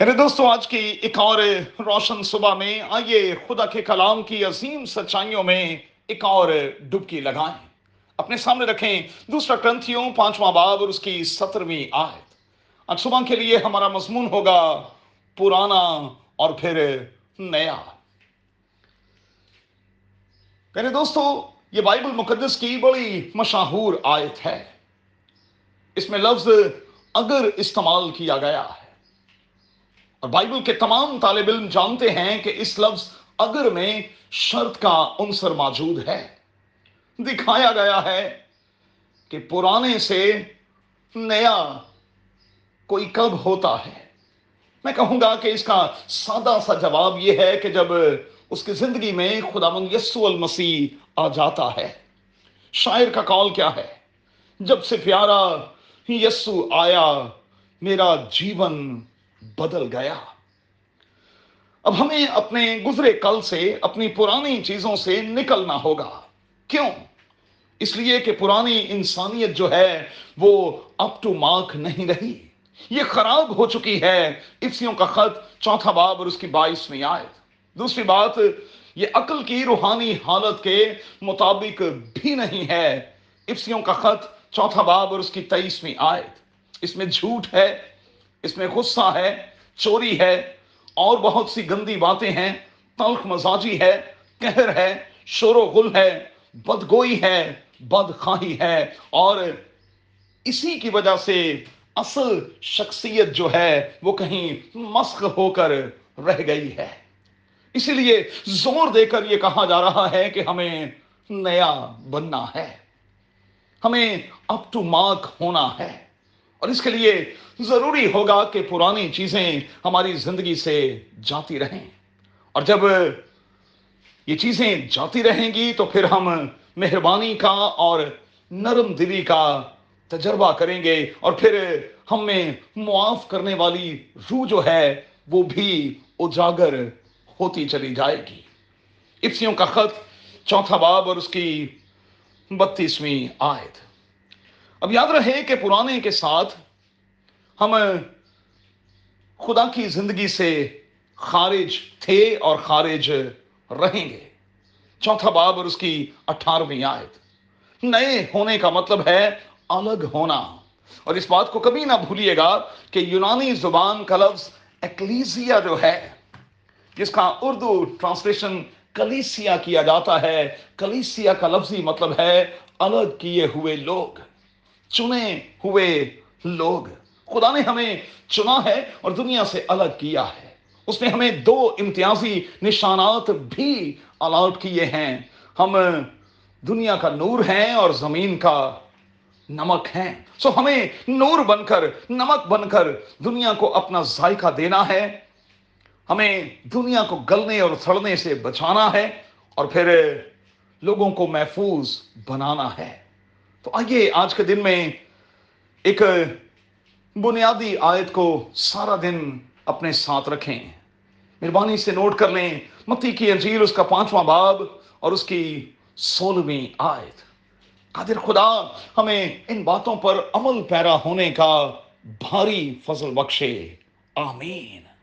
میرے دوستوں آج کی ایک اور روشن صبح میں آئیے خدا کے کلام کی عظیم سچائیوں میں ایک اور ڈبکی لگائیں۔ اپنے سامنے رکھیں دوسرا کرنتھیوں، پانچواں باب اور اس کی سترویں آیت۔ آج صبح کے لیے ہمارا مضمون ہوگا پرانا اور پھر نیا۔ میرے دوستو، یہ بائبل مقدس کی بڑی مشہور آیت ہے۔ اس میں لفظ اگر استعمال کیا گیا ہے۔ اور بائبل کے تمام طالب علم جانتے ہیں کہ اس لفظ اگر میں شرط کا عنصر موجود ہے۔ دکھایا گیا ہے کہ پرانے سے نیا کوئی کب ہوتا ہے۔ میں کہوں گا کہ اس کا سادہ سا جواب یہ ہے کہ جب اس کی زندگی میں خدا من یسو المسیح آ جاتا ہے، شاعر کا کال کیا ہے؟ جب سے پیارا یسو آیا، میرا جیون بدل گیا۔ اب ہمیں اپنے گزرے کل سے اپنی پرانی چیزوں سے نکلنا ہوگا۔ کیوں؟ اس لیے کہ پرانی انسانیت جو ہے وہ اپ ٹو مارک نہیں رہی۔ یہ خراب ہو چکی ہے۔ افسیوں کا خط چوتھا باب اور اس کی بائیس میں آئے دوسری بات، یہ عقل کی روحانی حالت کے مطابق بھی نہیں ہے۔ افسیوں کا خط چوتھا باب اور اس کی تیئیسویں آیت۔ اس میں جھوٹ ہے اس میں غصہ ہے، چوری ہے، اور بہت سی گندی باتیں ہیں، تلخ مزاجی ہے کہر ہے، شور و غل ہے، بدگوئی ہے بد خواہی ہے، اور اسی کی وجہ سے اصل شخصیت جو ہے، وہ کہیں مسخ ہو کر رہ گئی ہے۔ اسی لیے زور دے کر یہ کہا جا رہا ہے کہ ہمیں نیا بننا ہے۔ ہمیں اپ ٹو مارک ہونا ہے۔ اور اس کے لیے ضروری ہوگا کہ پرانی چیزیں ہماری زندگی سے جاتی رہیں۔ اور جب یہ چیزیں جاتی رہیں گی تو پھر ہم مہربانی کا اور نرم دلی کا تجربہ کریں گے۔ اور پھر ہم میں معاف کرنے والی روح جو ہے وہ بھی اجاگر ہوتی چلی جائے گی۔ افسیوں کا خط چوتھا باب اور اس کی بتیسویں آیت۔ اب یاد رہے کہ پرانے کے ساتھ ہم خدا کی زندگی سے خارج تھے اور خارج رہیں گے۔ چوتھا باب اور اس کی اٹھارہویں آیت۔ نئے ہونے کا مطلب ہے الگ ہونا۔ اور اس بات کو کبھی نہ بھولیے گا کہ یونانی زبان کا لفظ ایکلیزیا جو ہے، جس کا اردو ٹرانسلیشن کلیسیا کیا جاتا ہے، کلیسیا کا لفظی مطلب ہے الگ کیے ہوئے لوگ۔ چنے ہوئے لوگ۔ خدا نے ہمیں چنا ہے اور دنیا سے الگ کیا ہے۔ اس نے ہمیں دو امتیازی نشانات بھی الاٹ کیے ہیں۔ ہم دنیا کا نور ہیں اور زمین کا نمک ہیں۔ سو ہمیں نور بن کر، نمک بن کر دنیا کو اپنا ذائقہ دینا ہے۔ ہمیں دنیا کو گلنے اور سڑنے سے بچانا ہے اور پھر لوگوں کو محفوظ بنانا ہے۔ تو آئیے آج کے دن میں ایک بنیادی آیت کو سارا دن اپنے ساتھ رکھیں۔ مہربانی سے نوٹ کر لیں، متی کی انجیل اس کا پانچواں باب اور اس کی سولہویں آیت۔ قادر خدا، ہمیں ان باتوں پر عمل پیرا ہونے کا بھاری فضل بخشے۔ آمین۔